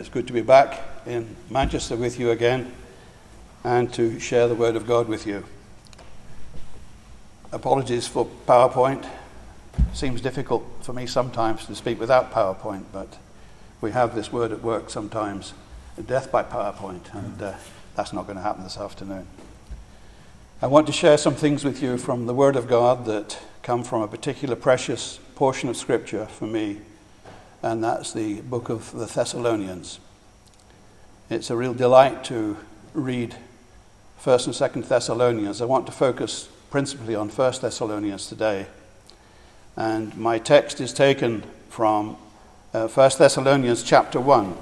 It's good to be back in Manchester with you again and to share the Word of God with you. Apologies for PowerPoint. Seems difficult for me sometimes to speak without PowerPoint, but we have this word at work sometimes death by PowerPoint, and uh, that's not going to happen this afternoon. I want to share some things with you from the Word of God that come from a particular precious portion of Scripture for me and that's the book of the Thessalonians. It's a real delight to read 1st and 2nd Thessalonians. I want to focus principally on 1st Thessalonians today. And my text is taken from uh, 1 Thessalonians chapter 1.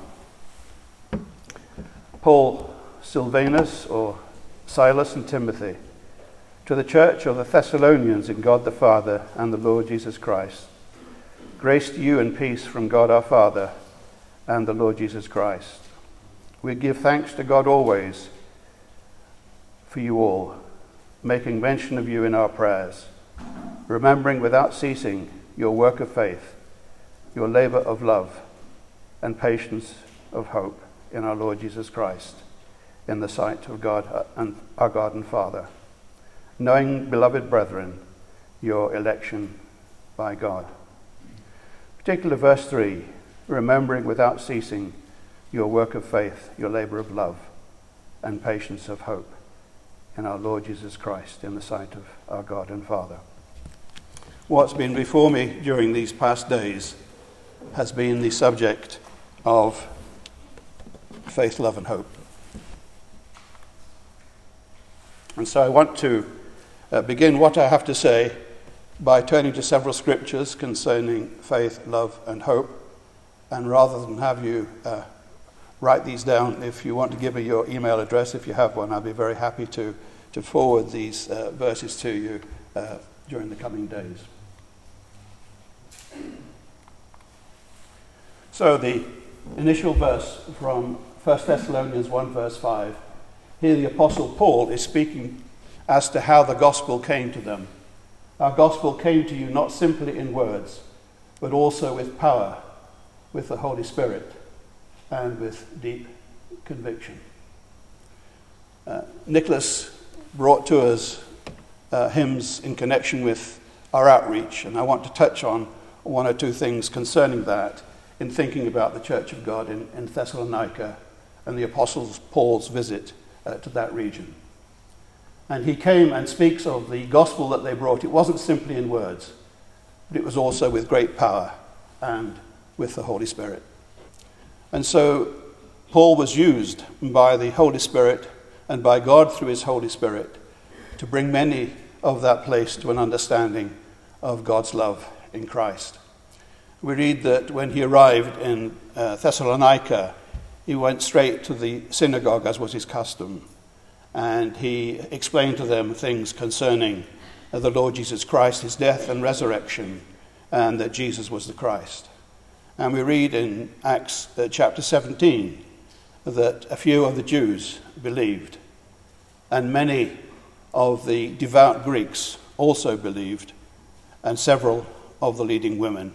Paul, Silvanus, or Silas and Timothy, to the church of the Thessalonians in God the Father and the Lord Jesus Christ Grace to you and peace from God our Father and the Lord Jesus Christ. We give thanks to God always for you all, making mention of you in our prayers, remembering without ceasing your work of faith, your labor of love, and patience of hope in our Lord Jesus Christ, in the sight of God uh, and our God and Father, knowing, beloved brethren, your election by God particular verse 3 remembering without ceasing your work of faith, your labor of love, and patience of hope in our Lord Jesus Christ in the sight of our God and Father. What's been before me during these past days has been the subject of faith, love, and hope. And so I want to uh, begin what I have to say by turning to several scriptures concerning faith, love, and hope. And rather than have you uh, write these down, if you want to give me your email address, if you have one, I'll be very happy to, to forward these uh, verses to you uh, during the coming days. So, the initial verse from 1 Thessalonians 1, verse 5. Here, the Apostle Paul is speaking as to how the gospel came to them. Our gospel came to you not simply in words, but also with power, with the Holy Spirit, and with deep conviction. Uh, Nicholas brought to us uh, hymns in connection with our outreach, and I want to touch on one or two things concerning that in thinking about the Church of God in, in Thessalonica and the Apostle Paul's visit uh, to that region. And he came and speaks of the gospel that they brought. It wasn't simply in words, but it was also with great power and with the Holy Spirit. And so Paul was used by the Holy Spirit and by God through his Holy Spirit to bring many of that place to an understanding of God's love in Christ. We read that when he arrived in uh, Thessalonica, he went straight to the synagogue, as was his custom and he explained to them things concerning the Lord Jesus Christ, his death and resurrection, and that Jesus was the Christ. And we read in Acts uh, chapter 17 that a few of the Jews believed, and many of the devout Greeks also believed, and several of the leading women.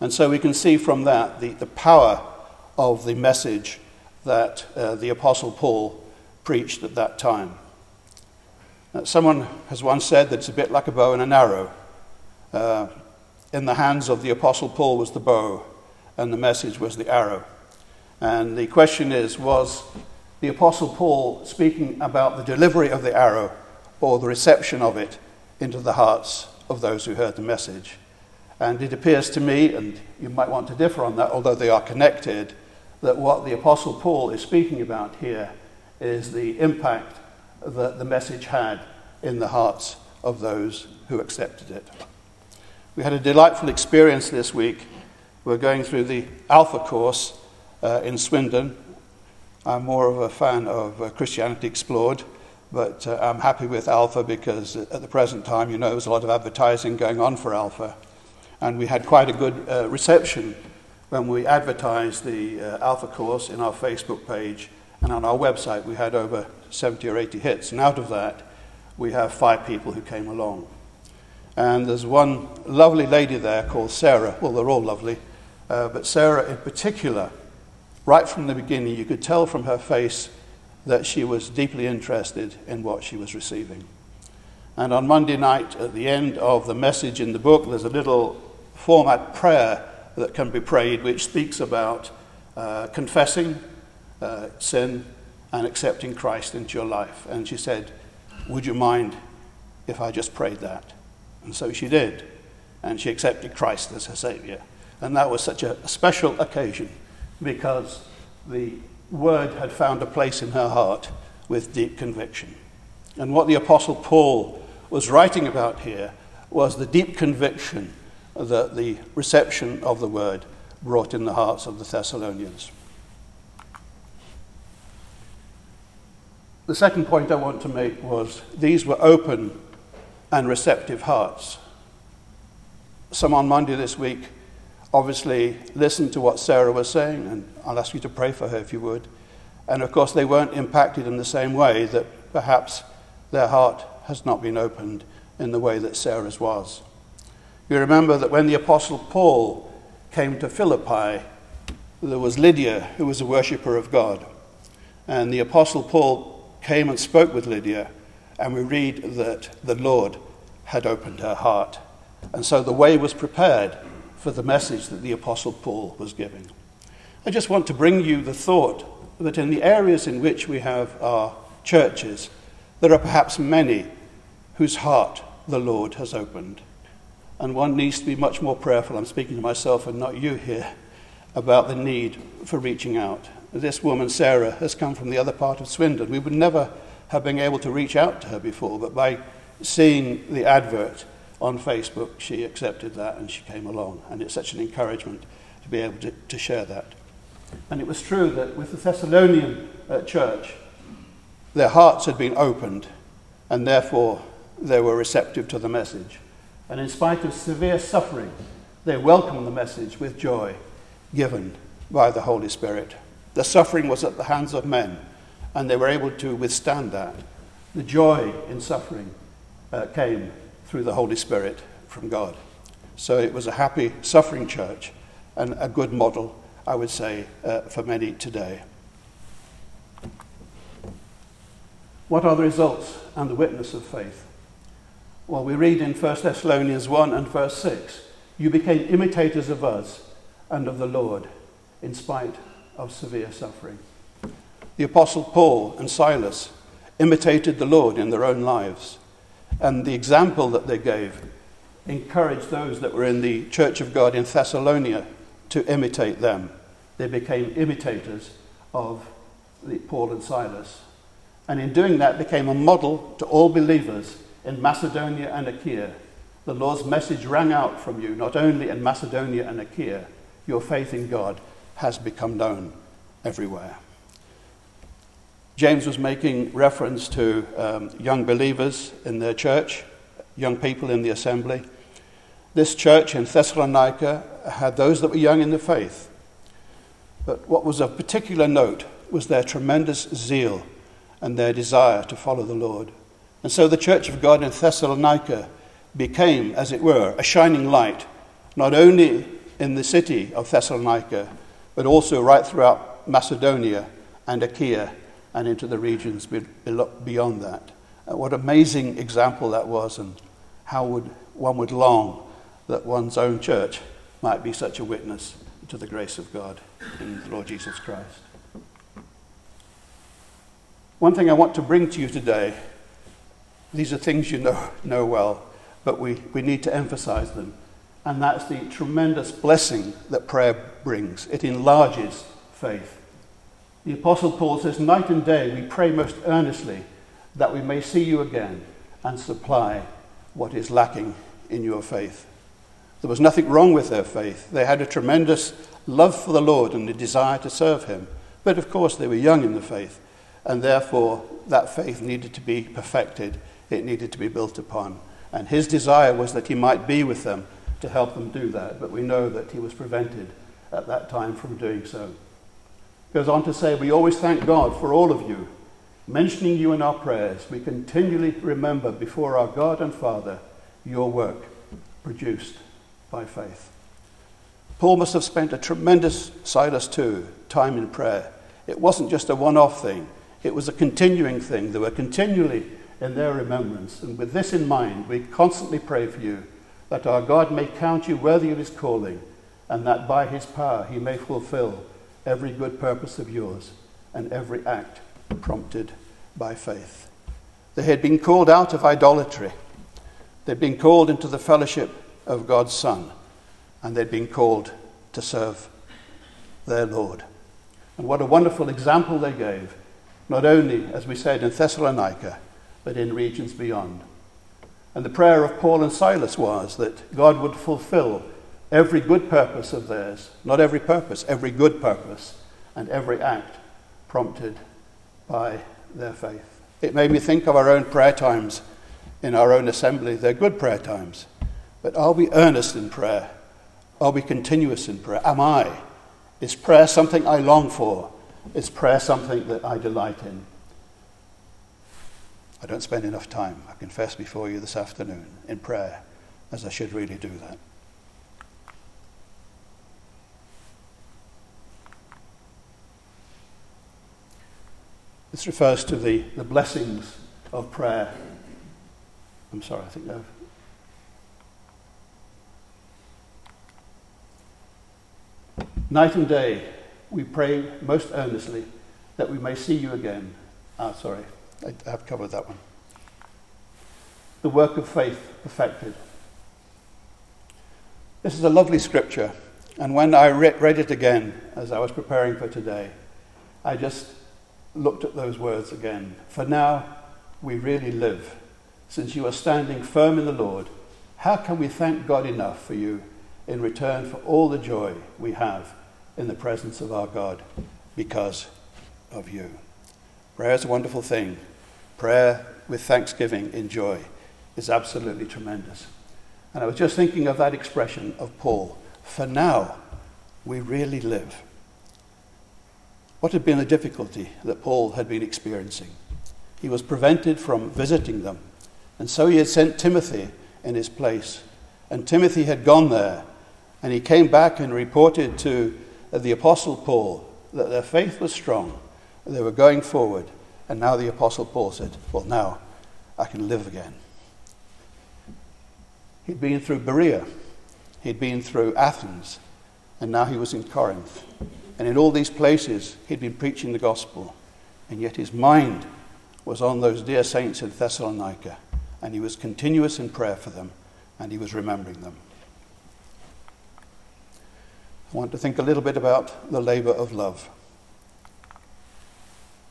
And so we can see from that the, the power of the message that uh, the Apostle Paul preached at that time. Uh, someone has once said that it's a bit like a bow and an arrow. Uh, in the hands of the Apostle Paul was the bow, and the message was the arrow. And the question is was the Apostle Paul speaking about the delivery of the arrow or the reception of it into the hearts of those who heard the message? And it appears to me, and you might want to differ on that, although they are connected, that what the Apostle Paul is speaking about here is the impact that the message had in the hearts of those who accepted it. We had a delightful experience this week. We're going through the Alpha course uh, in Swindon. I'm more of a fan of uh, Christianity Explored, but uh, I'm happy with Alpha because at the present time, you know, there's a lot of advertising going on for Alpha. And we had quite a good uh, reception when we advertised the uh, Alpha course in our Facebook page and on our website, we had over 70 or 80 hits. And out of that, we have five people who came along. And there's one lovely lady there called Sarah. Well, they're all lovely. Uh, but Sarah, in particular, right from the beginning, you could tell from her face that she was deeply interested in what she was receiving. And on Monday night, at the end of the message in the book, there's a little format prayer that can be prayed which speaks about uh, confessing uh, sin and accepting Christ into your life. And she said, Would you mind if I just prayed that? And so she did. And she accepted Christ as her Savior. And that was such a special occasion because the word had found a place in her heart with deep conviction. And what the Apostle Paul was writing about here was the deep conviction that the reception of the word brought in the hearts of the Thessalonians. The second point I want to make was these were open and receptive hearts. Some on Monday this week obviously listened to what Sarah was saying, and I'll ask you to pray for her if you would. And of course, they weren't impacted in the same way that perhaps their heart has not been opened in the way that Sarah's was. You remember that when the Apostle Paul came to Philippi, there was Lydia, who was a worshipper of God. And the Apostle Paul came and spoke with Lydia, and we read that the Lord had opened her heart. And so the way was prepared for the message that the Apostle Paul was giving. I just want to bring you the thought that in the areas in which we have our churches, there are perhaps many whose heart the Lord has opened. And one needs to be much more prayerful. I'm speaking to myself and not you here about the need for reaching out. This woman, Sarah, has come from the other part of Swindon. We would never have been able to reach out to her before, but by seeing the advert on Facebook, she accepted that and she came along. And it's such an encouragement to be able to, to share that. And it was true that with the Thessalonian uh, church, their hearts had been opened and therefore they were receptive to the message. And in spite of severe suffering, they welcomed the message with joy given by the Holy Spirit. The suffering was at the hands of men, and they were able to withstand that. The joy in suffering uh, came through the Holy Spirit from God. So it was a happy, suffering church and a good model, I would say, uh, for many today. What are the results and the witness of faith? Well, we read in 1 Thessalonians 1 and verse 6 You became imitators of us and of the Lord in spite of severe suffering. The Apostle Paul and Silas imitated the Lord in their own lives, and the example that they gave encouraged those that were in the Church of God in Thessalonica to imitate them. They became imitators of Paul and Silas, and in doing that became a model to all believers in Macedonia and Achaia, the Lord's message rang out from you, not only in Macedonia and Achaia, your faith in God has become known everywhere. James was making reference to um, young believers in their church, young people in the assembly. This church in Thessalonica had those that were young in the faith. But what was of particular note was their tremendous zeal and their desire to follow the Lord. And so the church of God in Thessalonica became, as it were, a shining light, not only in the city of Thessalonica, but also right throughout Macedonia and Achaia and into the regions beyond that. Uh, what amazing example that was, and how would one would long that one's own church might be such a witness to the grace of God in the Lord Jesus Christ. One thing I want to bring to you today these are things you know, know well, but we, we need to emphasize them. And that's the tremendous blessing that prayer brings. It enlarges faith. The Apostle Paul says, Night and day we pray most earnestly that we may see you again and supply what is lacking in your faith. There was nothing wrong with their faith. They had a tremendous love for the Lord and a desire to serve Him. But of course, they were young in the faith, and therefore that faith needed to be perfected it needed to be built upon. And his desire was that he might be with them to help them do that, but we know that he was prevented at that time from doing so. Goes on to say, We always thank God for all of you, mentioning you in our prayers. We continually remember before our God and Father your work produced by faith. Paul must have spent a tremendous, Silas too, time in prayer. It wasn't just a one off thing, it was a continuing thing. They were continually in their remembrance. And with this in mind, we constantly pray for you that our God may count you worthy of his calling, and that by his power he may fulfill every good purpose of yours and every act prompted by faith. They had been called out of idolatry, they'd been called into the fellowship of God's Son, and they'd been called to serve their Lord. And what a wonderful example they gave, not only, as we said, in Thessalonica, but in regions beyond. And the prayer of Paul and Silas was that God would fulfill every good purpose of theirs, not every purpose, every good purpose, and every act prompted by their faith. It made me think of our own prayer times in our own assembly. They're good prayer times. But are we earnest in prayer? Are we continuous in prayer? Am I? Is prayer something I long for? Is prayer something that I delight in? I don't spend enough time, I confess before you this afternoon, in prayer, as I should really do that. This refers to the, the blessings of prayer. I'm sorry, I think I've. Night and day, we pray most earnestly that we may see you again. Ah, sorry, I have covered that one. The work of faith perfected. This is a lovely scripture, and when I read it again as I was preparing for today, I just looked at those words again. For now we really live. Since you are standing firm in the Lord, how can we thank God enough for you in return for all the joy we have in the presence of our God because of you? Prayer is a wonderful thing. Prayer with thanksgiving in joy is absolutely tremendous. And I was just thinking of that expression of Paul. For now, we really live. What had been the difficulty that Paul had been experiencing? He was prevented from visiting them, and so he had sent Timothy in his place. And Timothy had gone there, and he came back and reported to the Apostle Paul that their faith was strong, they were going forward. And now the Apostle Paul said, Well, now I can live again. He'd been through Berea, he'd been through Athens, and now he was in Corinth. And in all these places, he'd been preaching the gospel. And yet his mind was on those dear saints in Thessalonica. And he was continuous in prayer for them. And he was remembering them. I want to think a little bit about the labor of love.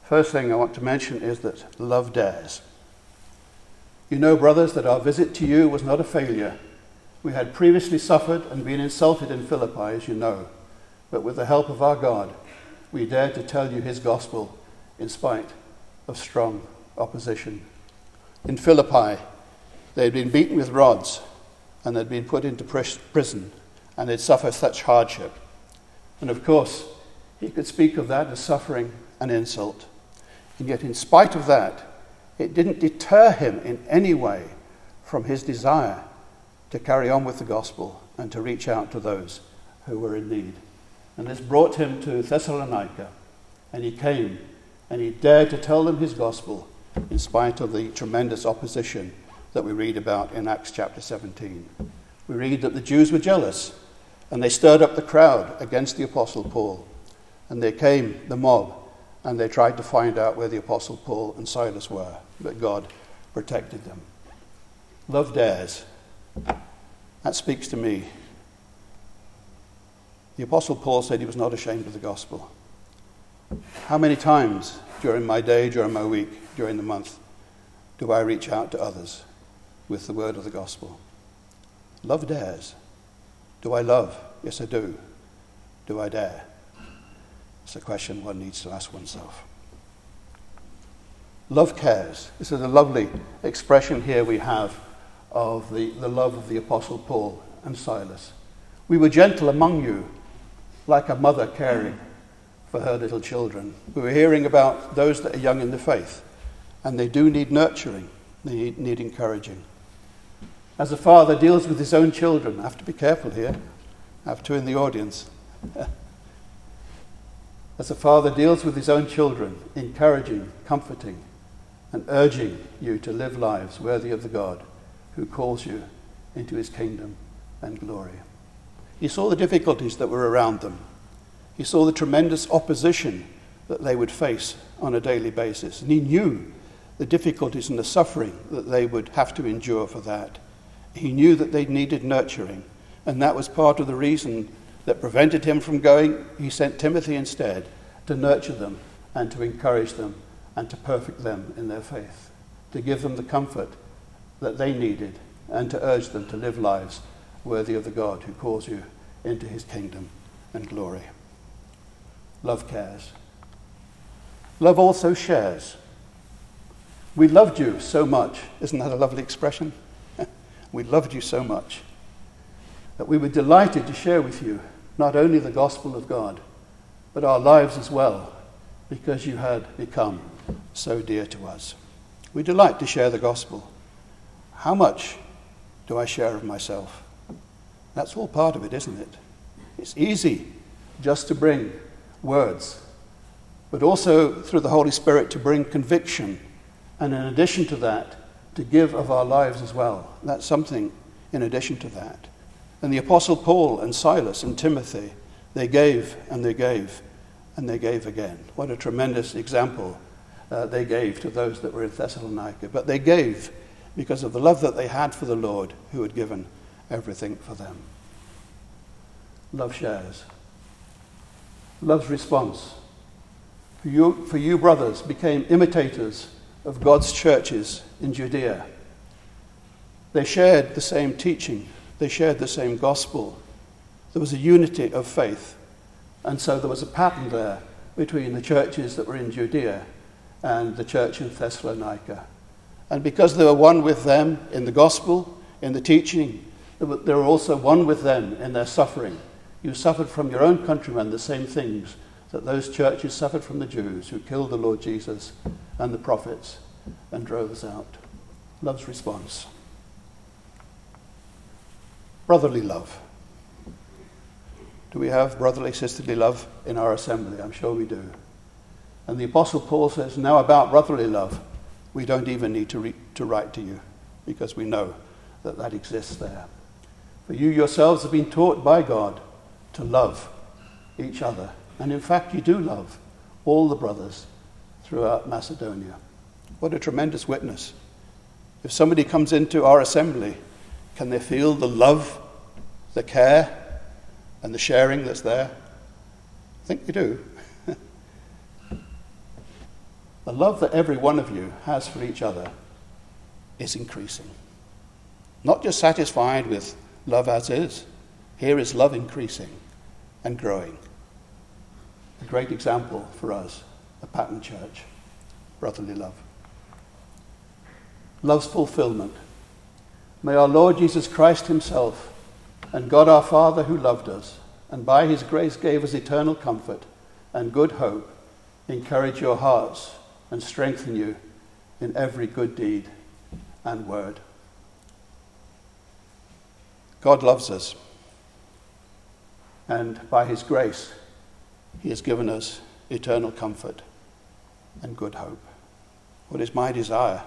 First thing I want to mention is that love dares. You know, brothers, that our visit to you was not a failure. We had previously suffered and been insulted in Philippi, as you know but with the help of our God, we dared to tell you his gospel in spite of strong opposition. In Philippi, they had been beaten with rods and had been put into prison and had suffered such hardship. And of course, he could speak of that as suffering and insult. And yet, in spite of that, it didn't deter him in any way from his desire to carry on with the gospel and to reach out to those who were in need. And this brought him to Thessalonica. And he came and he dared to tell them his gospel in spite of the tremendous opposition that we read about in Acts chapter 17. We read that the Jews were jealous and they stirred up the crowd against the Apostle Paul. And they came, the mob, and they tried to find out where the Apostle Paul and Silas were, but God protected them. Love dares. That speaks to me the Apostle Paul said he was not ashamed of the gospel. How many times during my day, during my week, during the month, do I reach out to others with the word of the gospel? Love dares. Do I love? Yes, I do. Do I dare? It's a question one needs to ask oneself. Love cares. This is a lovely expression here we have of the, the love of the Apostle Paul and Silas. We were gentle among you, like a mother caring for her little children. We were hearing about those that are young in the faith, and they do need nurturing, they need, need encouraging. As a father deals with his own children, I have to be careful here. I have two in the audience. As a father deals with his own children, encouraging, comforting, and urging you to live lives worthy of the God who calls you into his kingdom and glory. He saw the difficulties that were around them. He saw the tremendous opposition that they would face on a daily basis. And he knew the difficulties and the suffering that they would have to endure for that. He knew that they needed nurturing. And that was part of the reason that prevented him from going. He sent Timothy instead to nurture them and to encourage them and to perfect them in their faith, to give them the comfort that they needed and to urge them to live lives worthy of the God who calls you into his kingdom and glory. Love cares. Love also shares. We loved you so much. Isn't that a lovely expression? we loved you so much that we were delighted to share with you not only the gospel of God, but our lives as well, because you had become so dear to us. We delight to share the gospel. How much do I share of myself? That's all part of it, isn't it? It's easy just to bring words, but also through the Holy Spirit to bring conviction, and in addition to that, to give of our lives as well. That's something in addition to that. And the Apostle Paul and Silas and Timothy, they gave and they gave and they gave again. What a tremendous example uh, they gave to those that were in Thessalonica. But they gave because of the love that they had for the Lord who had given everything for them. Love shares. Love's response. For you, for you brothers became imitators of God's churches in Judea. They shared the same teaching, they shared the same gospel. There was a unity of faith. And so there was a pattern there between the churches that were in Judea and the church in Thessalonica. And because they were one with them in the gospel, in the teaching, they were also one with them in their suffering. You suffered from your own countrymen the same things that those churches suffered from the Jews who killed the Lord Jesus and the prophets and drove us out. Love's response. Brotherly love. Do we have brotherly, sisterly love in our assembly? I'm sure we do. And the Apostle Paul says, now about brotherly love, we don't even need to, re- to write to you because we know that that exists there. For you yourselves have been taught by God to love each other. And in fact, you do love all the brothers throughout Macedonia. What a tremendous witness. If somebody comes into our assembly, can they feel the love, the care, and the sharing that's there? I think they do. the love that every one of you has for each other is increasing. Not just satisfied with love as is, here is love increasing and growing. A great example for us, a pattern church, brotherly love. Love's fulfillment. May our Lord Jesus Christ Himself and God our Father, who loved us and by His grace gave us eternal comfort and good hope, encourage your hearts and strengthen you in every good deed and word. God loves us. And by His grace, He has given us eternal comfort and good hope. What is my desire?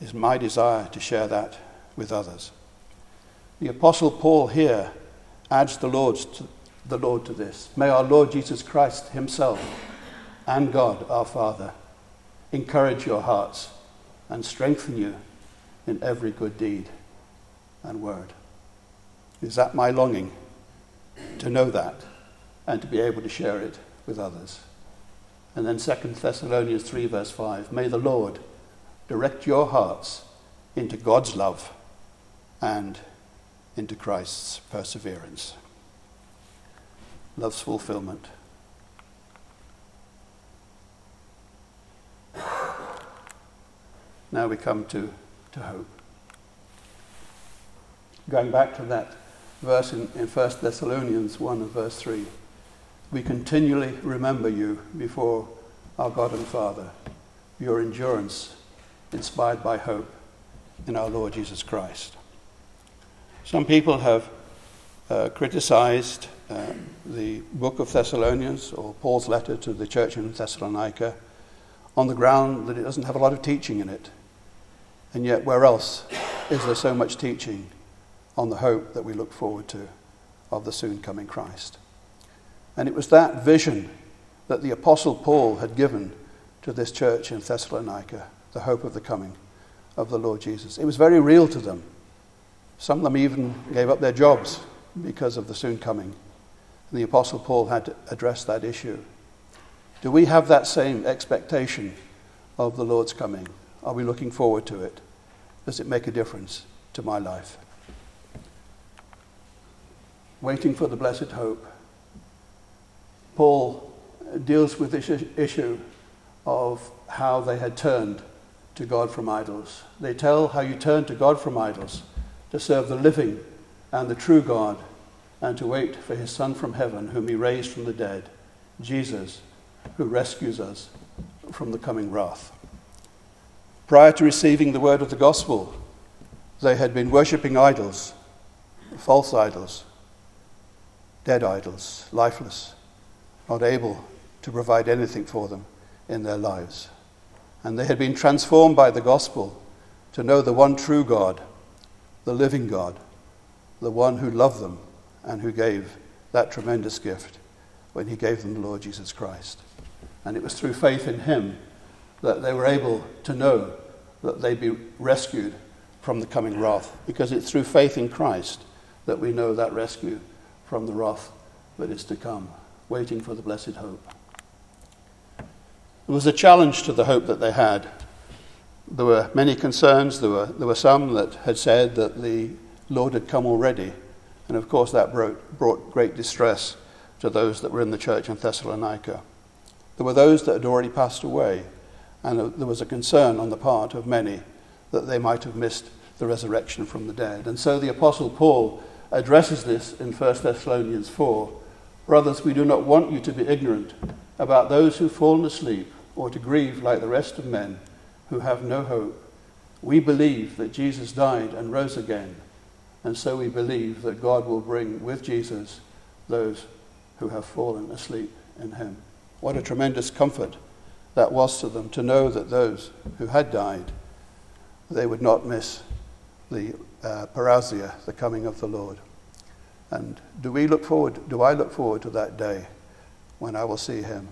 Is my desire to share that with others. The Apostle Paul here adds the Lord to, the Lord to this. May our Lord Jesus Christ Himself and God our Father encourage your hearts and strengthen you in every good deed and word. Is that my longing? to know that and to be able to share it with others. And then 2 Thessalonians 3, verse 5 May the Lord direct your hearts into God's love and into Christ's perseverance. Love's fulfillment. Now we come to, to hope. Going back to that verse in, in 1 Thessalonians 1 and verse 3. We continually remember you before our God and Father, your endurance inspired by hope in our Lord Jesus Christ. Some people have uh, criticized uh, the book of Thessalonians or Paul's letter to the church in Thessalonica on the ground that it doesn't have a lot of teaching in it. And yet, where else is there so much teaching on the hope that we look forward to of the soon coming Christ? And it was that vision that the Apostle Paul had given to this church in Thessalonica, the hope of the coming of the Lord Jesus. It was very real to them. Some of them even gave up their jobs because of the soon coming. And the Apostle Paul had to address that issue. Do we have that same expectation of the Lord's coming? Are we looking forward to it? Does it make a difference to my life? Waiting for the blessed hope. Paul deals with this issue of how they had turned to God from idols. They tell how you turn to God from idols to serve the living and the true God and to wait for his Son from heaven, whom he raised from the dead, Jesus, who rescues us from the coming wrath. Prior to receiving the word of the gospel, they had been worshipping idols, false idols, dead idols, lifeless, not able to provide anything for them in their lives. And they had been transformed by the gospel to know the one true God, the living God, the one who loved them and who gave that tremendous gift when he gave them the Lord Jesus Christ. And it was through faith in him that they were able to know that they'd be rescued from the coming wrath, because it's through faith in Christ that we know that rescue from the wrath that is to come, waiting for the blessed hope. It was a challenge to the hope that they had. There were many concerns. There were, there were some that had said that the Lord had come already. And of course, that brought, brought great distress to those that were in the church in Thessalonica. There were those that had already passed away, and there was a concern on the part of many that they might have missed the resurrection from the dead. And so the Apostle Paul addresses this in 1 Thessalonians 4 Brothers, we do not want you to be ignorant about those who've fallen asleep or to grieve like the rest of men who have no hope. We believe that Jesus died and rose again and so we believe that God will bring with Jesus those who have fallen asleep in him. What a tremendous comfort that was to them to know that those who had died, they would not miss the uh, parousia, the coming of the Lord. And do we look forward, do I look forward to that day when I will see him,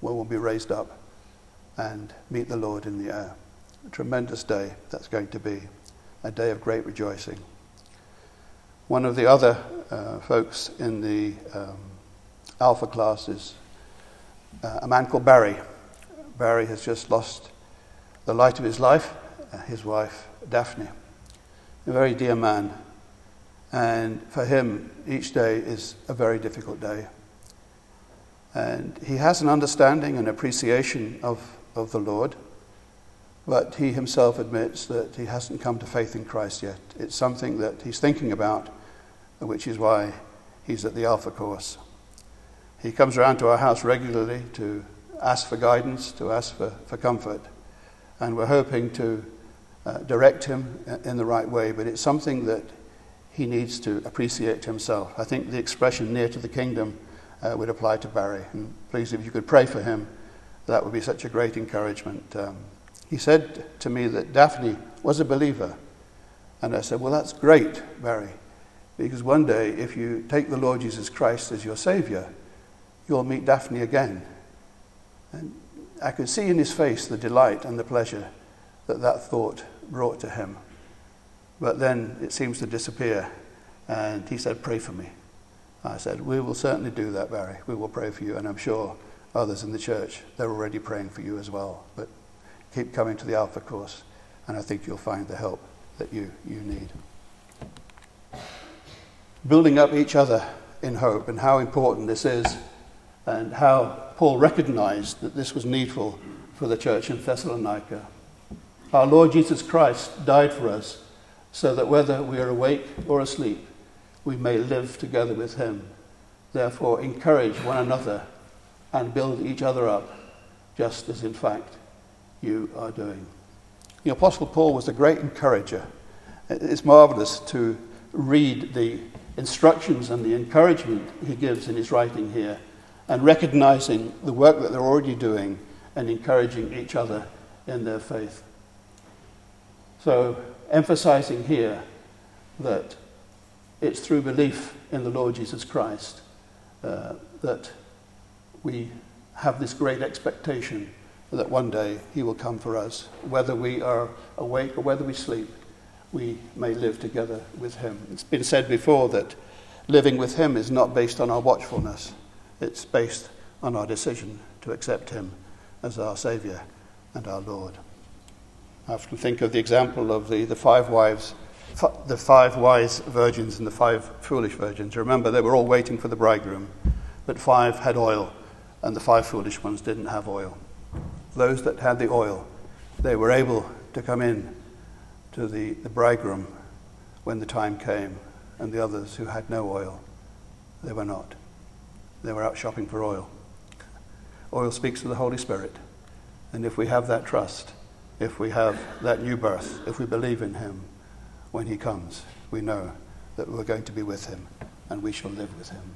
when we'll be raised up and meet the Lord in the air? A tremendous day that's going to be, a day of great rejoicing. One of the other uh, folks in the um, Alpha class is uh, a man called Barry. Barry has just lost the light of his life, uh, his wife, Daphne. A very dear man. And for him, each day is a very difficult day. And he has an understanding and appreciation of, of the Lord, but he himself admits that he hasn't come to faith in Christ yet. It's something that he's thinking about which is why he's at the Alpha course. He comes around to our house regularly to ask for guidance, to ask for, for comfort, and we're hoping to uh, direct him in the right way, but it's something that he needs to appreciate himself. I think the expression near to the kingdom uh, would apply to Barry, and please, if you could pray for him, that would be such a great encouragement. Um, he said to me that Daphne was a believer, and I said, Well, that's great, Barry. Because one day, if you take the Lord Jesus Christ as your Savior, you'll meet Daphne again. And I could see in his face the delight and the pleasure that that thought brought to him. But then it seems to disappear. And he said, Pray for me. I said, We will certainly do that, Barry. We will pray for you. And I'm sure others in the church, they're already praying for you as well. But keep coming to the Alpha course, and I think you'll find the help that you, you need building up each other in hope and how important this is and how Paul recognized that this was needful for the church in Thessalonica. Our Lord Jesus Christ died for us so that whether we are awake or asleep, we may live together with him. Therefore, encourage one another and build each other up, just as in fact you are doing. The Apostle Paul was a great encourager. It's marvelous to read the instructions and the encouragement he gives in his writing here, and recognizing the work that they're already doing and encouraging each other in their faith. So, emphasizing here that it's through belief in the Lord Jesus Christ uh, that we have this great expectation that one day he will come for us. Whether we are awake or whether we sleep, we may live together with him. It's been said before that living with him is not based on our watchfulness, it's based on our decision to accept him as our Saviour and our Lord. I often think of the example of the, the five wives, the five wise virgins and the five foolish virgins. Remember, they were all waiting for the bridegroom, but five had oil, and the five foolish ones didn't have oil. Those that had the oil, they were able to come in to the, the bridegroom when the time came, and the others who had no oil, they were not. They were out shopping for oil. Oil speaks to the Holy Spirit. And if we have that trust, if we have that new birth, if we believe in Him when He comes, we know that we're going to be with Him and we shall live with Him.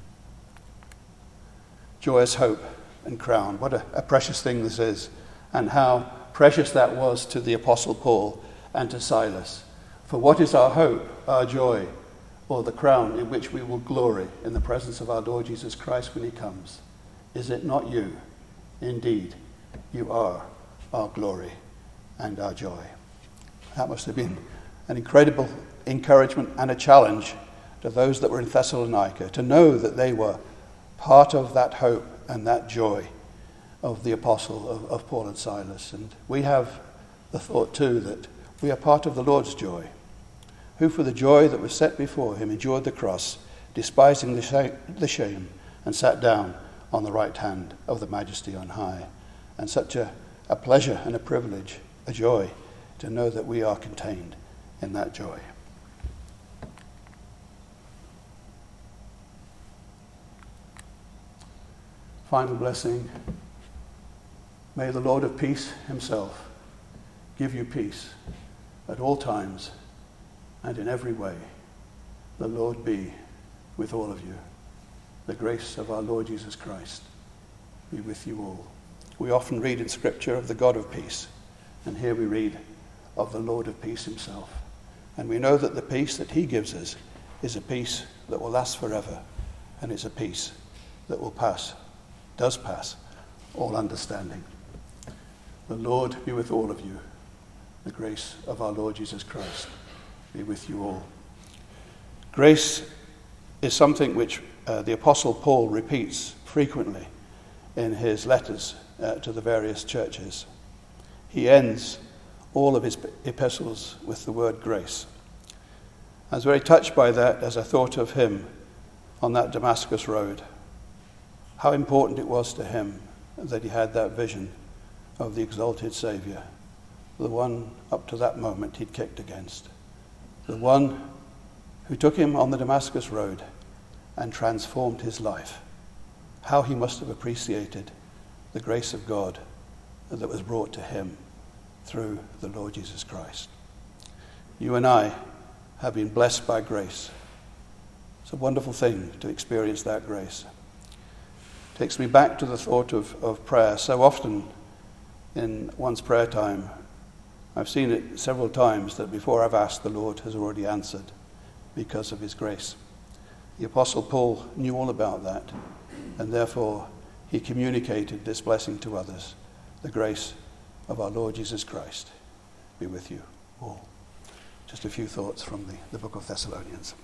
Joyous hope and crown. What a, a precious thing this is, and how precious that was to the Apostle Paul and to Silas. For what is our hope, our joy, or the crown in which we will glory in the presence of our Lord Jesus Christ when He comes? Is it not you? Indeed, you are our glory and our joy. That must have been an incredible encouragement and a challenge to those that were in Thessalonica to know that they were part of that hope and that joy of the apostle of, of Paul and Silas. And we have the thought too that we are part of the Lord's joy, who for the joy that was set before him endured the cross, despising the shame, and sat down on the right hand of the majesty on high. And such a, a pleasure and a privilege, a joy to know that we are contained in that joy. Final blessing. May the Lord of peace himself give you peace at all times and in every way. The Lord be with all of you the grace of our Lord Jesus Christ be with you all. We often read in Scripture of the God of peace, and here we read of the Lord of peace himself. And we know that the peace that he gives us is a peace that will last forever, and it's a peace that will pass, does pass, all understanding. The Lord be with all of you. The grace of our Lord Jesus Christ be with you all. Grace is something which uh, the Apostle Paul repeats frequently in his letters uh, to the various churches. He ends all of his epistles with the word grace. I was very touched by that as I thought of him on that Damascus road. How important it was to him that he had that vision of the exalted Saviour, the one up to that moment he'd kicked against, the one who took him on the Damascus road and transformed his life. How he must have appreciated the grace of God that was brought to him through the Lord Jesus Christ. You and I have been blessed by grace. It's a wonderful thing to experience that grace. It takes me back to the thought of, of prayer. So often in one's prayer time, I've seen it several times that before I've asked, the Lord has already answered because of his grace. The Apostle Paul knew all about that, and therefore he communicated this blessing to others. The grace of our Lord Jesus Christ be with you all. Just a few thoughts from the, the book of Thessalonians.